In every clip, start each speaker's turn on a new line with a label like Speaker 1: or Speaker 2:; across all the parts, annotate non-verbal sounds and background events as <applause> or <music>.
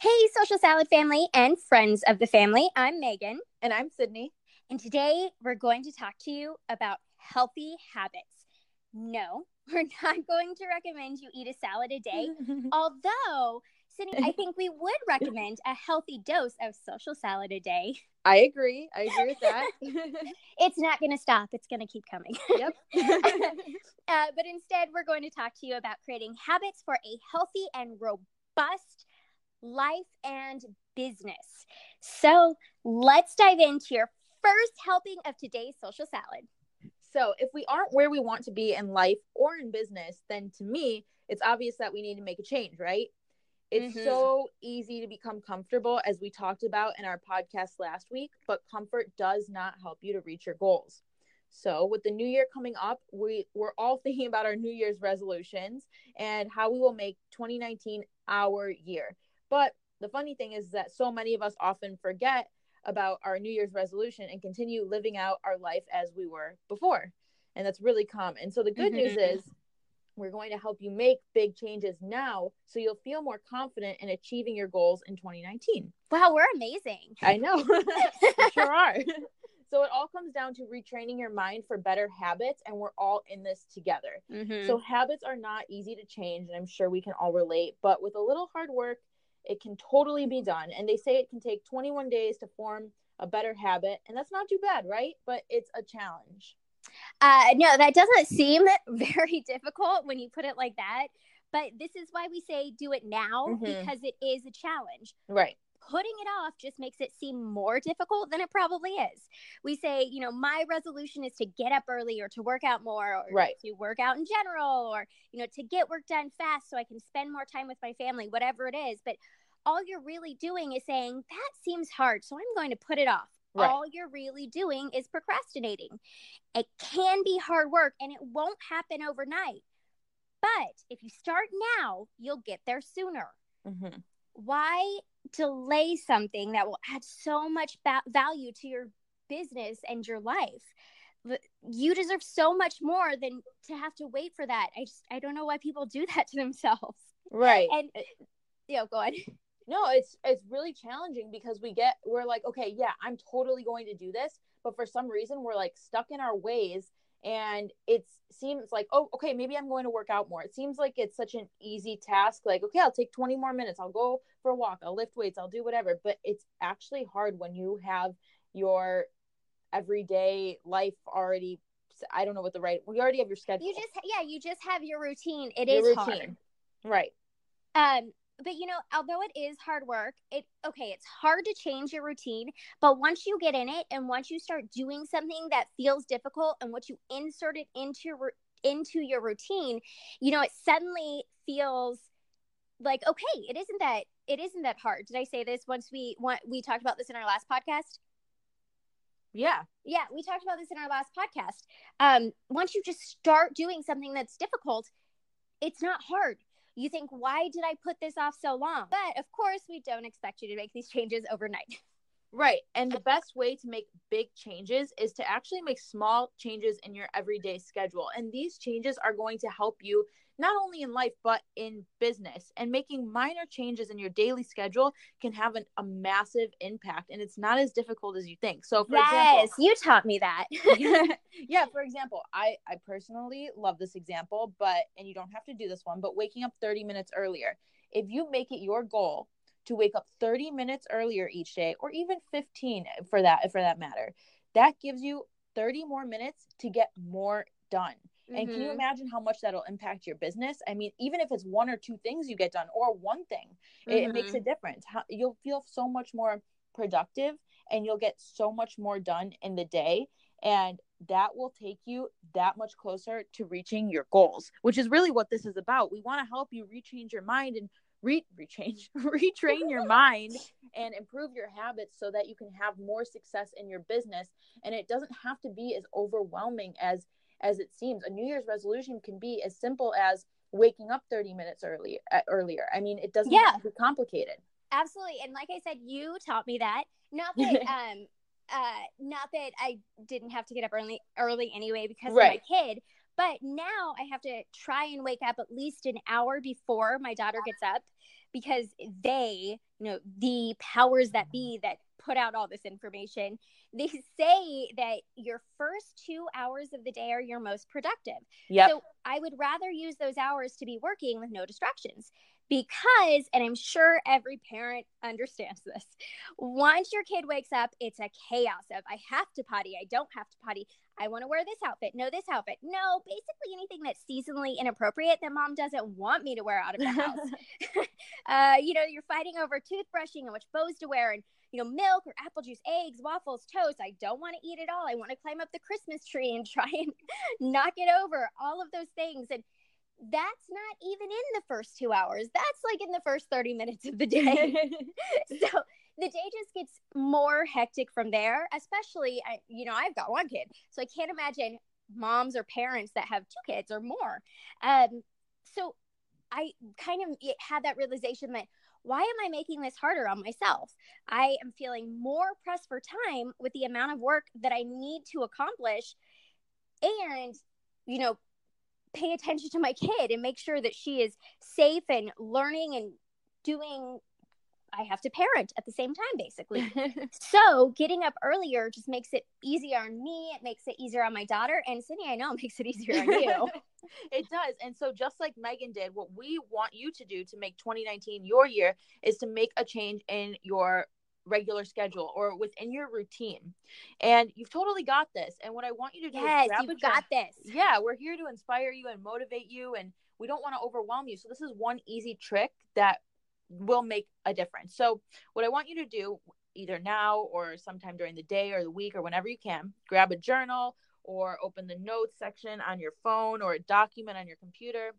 Speaker 1: Hey, Social Salad family and friends of the family. I'm Megan.
Speaker 2: And I'm Sydney.
Speaker 1: And today we're going to talk to you about healthy habits. No, <laughs> we're not going to recommend you eat a salad a day, <laughs> although, Sydney, I think we would <laughs> recommend a healthy dose of social salad a day.
Speaker 2: I agree. I agree with that.
Speaker 1: it's not going to stop, it's going to keep coming.
Speaker 2: yep.
Speaker 1: uh, but instead, we're going to talk to you about creating habits for a healthy and robust life, and business. So let's dive into your first helping of today's social salad.
Speaker 2: So, if we aren't where we want to be in life or in business, then to me, it's obvious that we need to make a change, right? It's mm-hmm. so easy to become comfortable, as we talked about in our podcast last week, but comfort does not help you to reach your goals. So, with the new year coming up, we, we're all <laughs> thinking about our New Year's resolutions and how we will make 2019 our year. But the funny thing is that so many of us often forget about our New Year's resolution and continue living out our life as we were before. And that's really common. So the good mm-hmm. news is we're going to help you make big changes now so you'll feel more confident in achieving your goals in 2019.
Speaker 1: Wow, we're amazing.
Speaker 2: I know. <laughs> sure are. So it all comes down to retraining your mind for better habits, and we're all in this together. Mm-hmm. So habits are not easy to change, and I'm sure we can all relate, but with a little hard work it can totally be done. And they say it can take 21 days to form a better habit. And that's not too bad, right? But it's a challenge.
Speaker 1: Uh, no, that doesn't seem <laughs> very difficult when you put it like that. But this is why we say do it now mm-hmm. because it is a challenge.
Speaker 2: Right
Speaker 1: putting it off just makes it seem more difficult than it probably is. We say, you know, my resolution is to get up early or to work out more or
Speaker 2: right.
Speaker 1: to work out in general or, you know, to get work done fast so I can spend more time with my family, whatever it is. But all you're really doing is saying, that seems hard. So I'm going to put it off. Right. All you're really doing is procrastinating. It can be hard work and it won't happen overnight. But if you start now, you'll get there sooner. Mm-hmm. Why delay something that will add so much ba- value to your business and your life? You deserve so much more than to have to wait for that. I just I don't know why people do that to themselves.
Speaker 2: Right.
Speaker 1: And you know, go on
Speaker 2: no it's it's really challenging because we get we're like okay yeah i'm totally going to do this but for some reason we're like stuck in our ways and it seems like oh okay maybe i'm going to work out more. It seems like it's such an easy task like okay i'll take 20 more minutes. I'll go for a walk. I'll lift weights. I'll do whatever. But it's actually hard when you have your everyday life already i don't know what the right we already have your schedule.
Speaker 1: you just yeah you just have your routine. It your is routine.
Speaker 2: hard right.
Speaker 1: Um but you know although it is hard work it okay it's hard to change your routine but once you get in it and once you start doing something that feels difficult and once you insert it into your into your routine you know it suddenly feels like okay it isn't that it isn't that hard. Did i say this once we want we talked about this in our last podcast?
Speaker 2: Yeah.
Speaker 1: Yeah we talked about this in our last podcast. Um once you just start doing something that's difficult it's not hard you think, why did I put this off so long? But of course, we don't expect you to make these changes overnight. <laughs>
Speaker 2: Right. And the best way to make big changes is to actually make small changes in your everyday schedule. And these changes are going to help you not only in life, but in business. And making minor changes in your daily schedule can have an, a massive impact. And it's not as difficult as you think. So, for
Speaker 1: yes, example, you taught me that. <laughs>
Speaker 2: yeah. For example, I, I personally love this example, but, and you don't have to do this one, but waking up 30 minutes earlier. If you make it your goal to wake up 30 minutes earlier each day or even 15 for that for that matter that gives you 30 more minutes to get more done mm-hmm. and can you mm-hmm. imagine how much that'll impact your business i mean even if it's one or two things you get done or one thing mm-hmm. it, it, makes a mm-hmm. difference how, you'll feel so much more productive and you'll get so much more done in the day and that will take you that much closer to reaching your goals which is really what this is about we want to help you rechange your mind and re rechange <laughs> retrain your mind and improve your habits so that you can have more success in your business. And it doesn't have to be as overwhelming as as it seems. A new year's resolution can be as simple as waking up 30 minutes early uh, earlier. I mean it doesn't yeah. have to be complicated.
Speaker 1: Absolutely. And like i said you taught me that. Not that <laughs> um uh not that i didn't have to get up early early anyway because right. of my kid but now I have to try and wake up at least an hour before my daughter gets up because they, you know, the powers that be that put out all this information, they say that your first two hours of the day are your most productive.
Speaker 2: Yep.
Speaker 1: So I would rather use those hours to be working with no distractions because, and I'm sure every parent understands this, once your kid wakes up, it's a chaos of I have to potty, I don't have to potty. I want to wear this outfit. No, this outfit. No, basically anything that's seasonally inappropriate that mom doesn't want me to wear out of the house. <laughs> <laughs> uh, you know, you're fighting over toothbrushing and which bows to wear and you know, milk or apple juice, eggs, waffles, toast. I don't want to eat it all. I want to climb up the Christmas tree and <laughs> try and knock it over. All of those things. And that's not even in the first two hours. That's like in the first 30 minutes of the day. so the day just gets more hectic from there, especially, you know, I've got one kid. So I can't imagine moms or parents that have two kids or more. Um, so I kind of had that realization that why am I making this harder on myself? I am feeling more pressed for time with the amount of work that I need to accomplish and, you know, pay attention to my kid and make sure that she is safe and learning and doing I have to parent at the same time, basically. <laughs> so getting up earlier just makes it easier on me. It makes it easier on my daughter. And Sydney, I know it makes it easier on you. <laughs>
Speaker 2: it does. And so just like Megan did, what we want you to do to make 2019 your year is to make a change in your regular schedule or within your routine. And you've totally got this. And what I want you to do
Speaker 1: yes, you've got this.
Speaker 2: Yeah, we're here to inspire you and motivate you and we don't want to overwhelm you. So this is one easy trick that will make a difference. So, what I want you to do either now or sometime during the day or the week or whenever you can, grab a journal or open the notes section on your phone or a document on your computer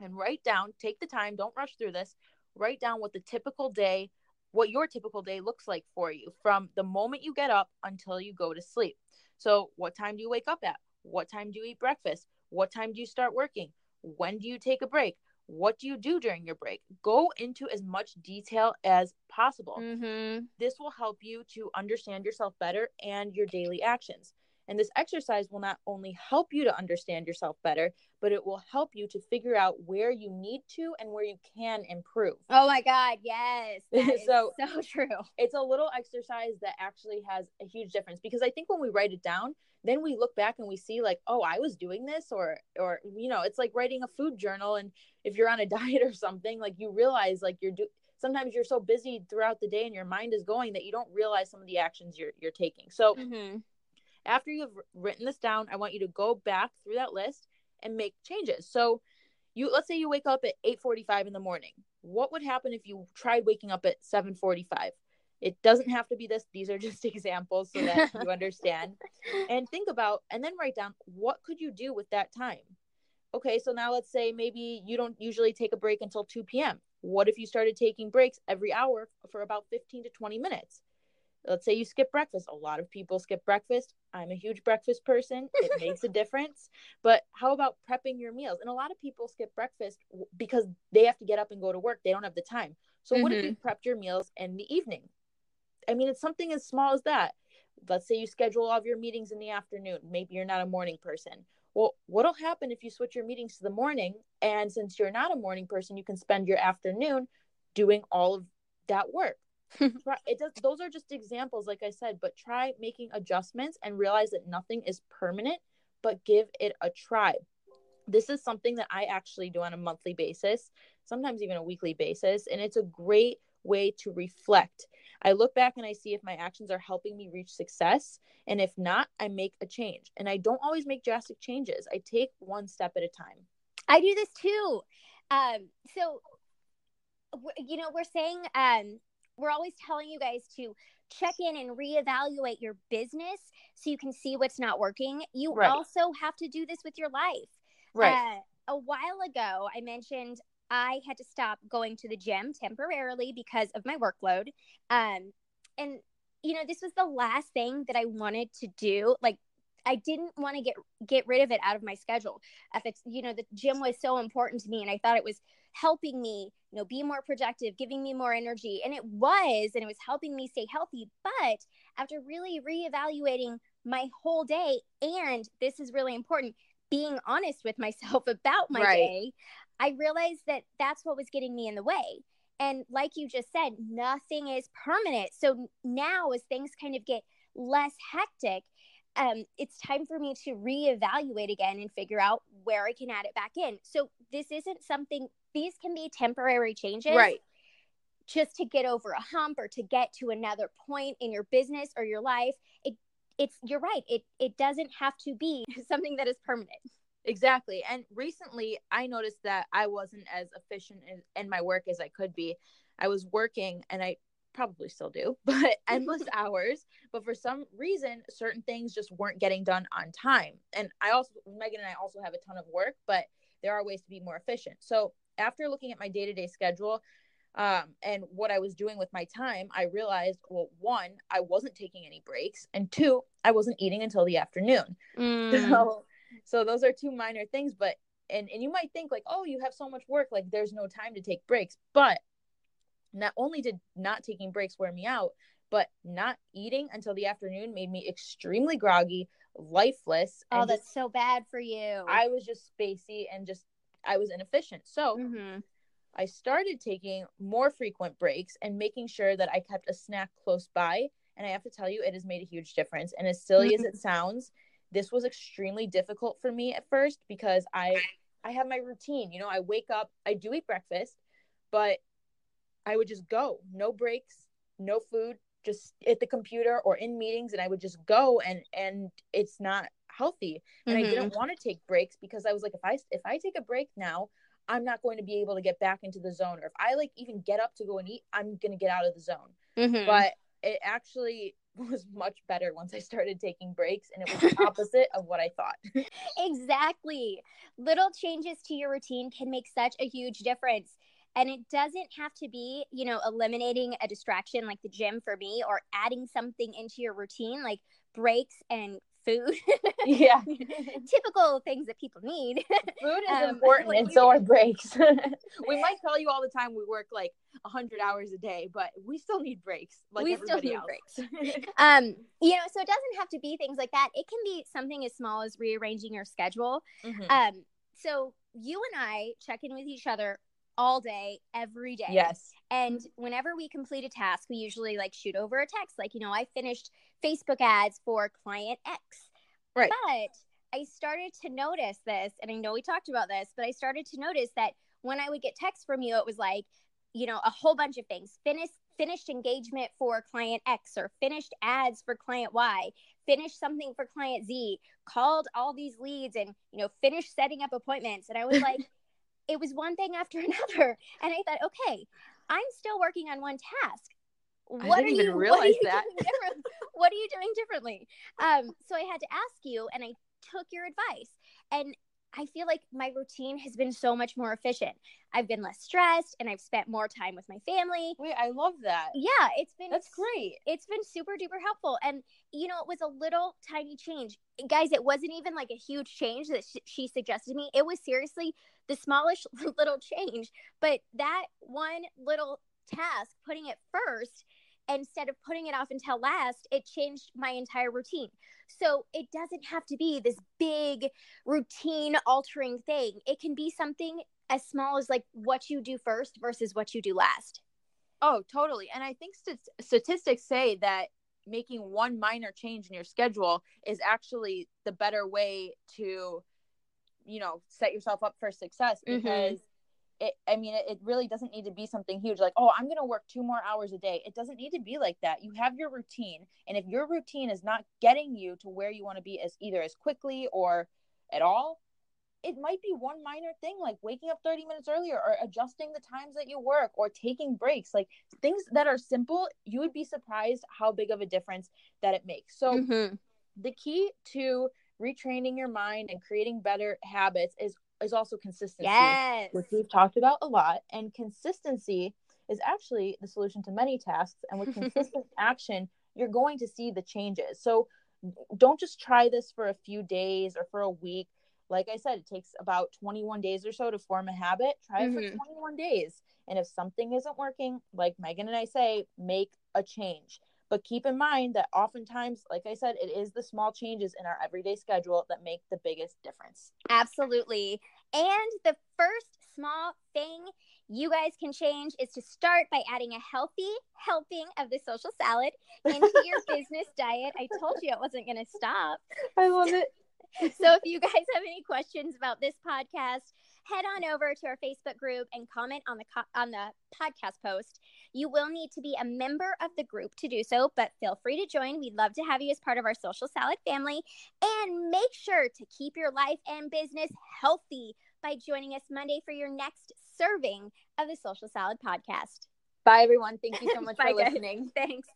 Speaker 2: and write down, take the time, don't rush through this, write down what the typical day, what your typical day looks like for you from the moment you get up until you go to sleep. So, what time do you wake up at? What time do you eat breakfast? What time do you start working? When do you take a break? What do you do during your break? Go into as much detail as possible.
Speaker 1: Mm-hmm.
Speaker 2: This will help you to understand yourself better and your daily actions. And this exercise will not only help you to understand yourself better, but it will help you to figure out where you need to and where you can improve.
Speaker 1: Oh my God, yes. <laughs> so, so true.
Speaker 2: It's a little exercise that actually has a huge difference because I think when we write it down, then we look back and we see like oh i was doing this or or you know it's like writing a food journal. And if you're on a <laughs> diet or something like you realize like you're do sometimes you're so busy throughout the day and your mind is going that you don't realize some of the actions you're you're taking. So
Speaker 1: mm-hmm.
Speaker 2: after you've written this down i want you to go back through that list and make changes. So you let's say you wake up at 8:45 in the morning. What would happen if you tried waking up at 7:45 it doesn't have to be this these are just <laughs> examples so that you understand. <laughs> And think about and then write down what could you do with that time? Okay so now let's say maybe you don't usually take a break until 2 p.m what if you started taking breaks every hour for about 15 to 20 minutes? Let's say you skip breakfast. A lot of people skip breakfast. I'm a huge breakfast person. It <laughs> makes a difference. But how about prepping your meals? And a lot of people skip breakfast because they have to get up and go to work. They don't have the time. So mm-hmm. what if you mm-hmm. prepped your meals in the evening I mean, it's something as small as that. Let's say you schedule all of your meetings in the afternoon. Maybe you're not a morning person. Well, what'll happen if you switch your meetings to the morning? And since you're not a morning person, you can spend your afternoon doing all of that work. <laughs> it does those are just examples like i said but try making adjustments and realize that nothing is permanent but give it a try this is something that i actually do on a monthly basis sometimes even a weekly basis and it's a great way to reflect I look back and I see if my actions are helping me reach success. And if not, I make a change. And I don't always make drastic changes, I take one step at a time.
Speaker 1: I do this too. Um, so, you know, we're saying, um, we're always telling you guys to check in and reevaluate your business so you can see what's not working. You right. also have to do this with your life.
Speaker 2: Right. Uh,
Speaker 1: a while ago, I mentioned I had to stop going to the gym temporarily because of my workload. Um, and you know, this was the last thing that I wanted to do. Like, I didn't want to get get rid of it out of my schedule. If it's you know, the gym was so important to me, and I thought it was helping me, you know, be more productive, giving me more energy, and it was, and it was helping me stay healthy. But after really reevaluating my whole day, and this is really important, being honest with myself <laughs> about my right. day, I realized that that's what was getting me in the way. And like you just said, nothing is permanent. So now, as things kind of get less hectic, um, it's time for me to reevaluate again and figure out where I can add it back in. So this isn't something, these can be temporary changes.
Speaker 2: Right.
Speaker 1: Just to get over a hump or to get to another point in your business or your life. It it's you're right. It it doesn't have to be <laughs> something that is permanent.
Speaker 2: Exactly. And recently I noticed that I wasn't as efficient in, in my work as I could be. I was working and I probably still do, <laughs> but endless <laughs> hours. But for some reason, certain things just weren't getting done on time. And I also, Megan and I also have a ton of work, but there are ways to be more efficient. So after looking at my day to day schedule, um, and what I was doing with my time, I realized, well, one, I wasn't taking any breaks, and two, I wasn't eating until the afternoon. Mm. <laughs> So, so those are two minor things, but and and you might think like, oh, you have so much work, like there's no time to take breaks, but not only did not taking breaks wear me out, but not eating until the afternoon made me extremely groggy, lifeless.
Speaker 1: Oh, that's just, so bad for you.
Speaker 2: I was just spacey and just I was inefficient. So mm-hmm. I started taking more frequent breaks and making sure that I kept a snack close by. And I have to tell you, it has made a huge difference. And as silly as it <laughs> sounds, this was extremely difficult for me at first because I I have my routine. You know, I wake up, I do eat breakfast, but I would just go, no breaks, no food, just at the computer or in meetings and I would just go and and it's not healthy. And mm-hmm. I didn't want to take breaks because I was like if I if I take a break now, I'm not going to be able to get back into the zone or if I like even get up to go and eat, I'm going to get out of the zone. Mm-hmm. But it actually <laughs> was much better once I started taking breaks and it was the opposite of what I thought. <laughs>
Speaker 1: exactly. Little changes to your routine can make such a huge difference. And it doesn't have to be, you know, eliminating a distraction like the gym for me or adding something into your routine like breaks and food.
Speaker 2: Yeah. <laughs>
Speaker 1: Typical things that people need.
Speaker 2: Food is um, important and so are breaks. <laughs> we might tell you all the time we work like 100 hours a day, but we still need breaks. Like we still need else.
Speaker 1: breaks. <laughs> um, you know, so it doesn't have to be things like that. It can be something as small as rearranging your schedule. Mm-hmm. Um, so you and I check in with each other all day, every day.
Speaker 2: Yes.
Speaker 1: And whenever we complete a task, we usually like shoot over a text, like, you know, I finished Facebook ads for client X.
Speaker 2: Right.
Speaker 1: But I started to notice this, and I know we talked about this, but I started to notice that when I would get texts from you, it was like, you know, a whole bunch of things. Finished finished engagement for client X or finished ads for client Y, finished something for client Z, called all these leads and, you know, finished setting up appointments. And I was <laughs> like, it was one thing after <laughs> another. And I thought, okay, I'm still working on one task. <laughs>
Speaker 2: What are you what are you that.
Speaker 1: doing what are you doing differently? Um, so I had to ask you and I took your advice. And I feel like my routine has been so much more efficient. I've been less stressed and I've spent more time with my family.
Speaker 2: Wait, I love that.
Speaker 1: Yeah, it's been
Speaker 2: That's great.
Speaker 1: It's been super duper helpful. And you know, it was a little tiny change. Guys, it wasn't even like a huge change that sh- she suggested me. It was seriously the smallest <laughs> little change, but that one little task, putting it first instead of putting it off until last, it changed my entire routine. So it doesn't have to be this big routine altering thing. It can be something as small as like what you do first versus what you do last.
Speaker 2: Oh, totally. And I think st- statistics say that making one minor change in your schedule is actually the better way to you know set yourself up for success mm-hmm. because mm-hmm it, I mean, it, it really doesn't need to be something huge like, oh, I'm going to work two more hours a day. It doesn't need to be like that. You have your routine. And if your routine is not getting you to where you want to be as either as quickly or at all, it might be one minor thing like waking up 30 minutes earlier or adjusting the times that you work or taking breaks like things that are simple you would be surprised how big of a difference that it makes so mm-hmm. the key to retraining your mind and creating better habits is is also consistency,
Speaker 1: yes.
Speaker 2: which we've talked about a lot. And consistency is actually the solution to many tasks. And with <laughs> consistent action, you're going to see the changes. So don't just try this for a few days or for a week. Like I said, it takes about 21 days or so to form a habit. Try it mm-hmm. for 21 days. And if something isn't working, like Megan and I say, make a change. But keep in mind that oftentimes, like I said, it is the small changes in our everyday schedule that make the biggest difference.
Speaker 1: Absolutely. And the first small thing you guys can change is to start by adding a healthy helping of the social salad into <laughs> your business diet. I told you it wasn't going to stop.
Speaker 2: I love it. <laughs>
Speaker 1: so if you guys have any questions about this podcast, head on over to our Facebook group and comment on the co- on the podcast post. You will need to be a member of the group to do so, but feel free to join. We'd love to have you as part of our social salad family. And make sure to keep your life and business healthy by joining us Monday for your next serving of the Social Salad podcast.
Speaker 2: Bye, everyone. Thank you so <laughs> much for
Speaker 1: guys.
Speaker 2: listening.
Speaker 1: Thanks.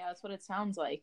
Speaker 2: Yeah, that's what it sounds like.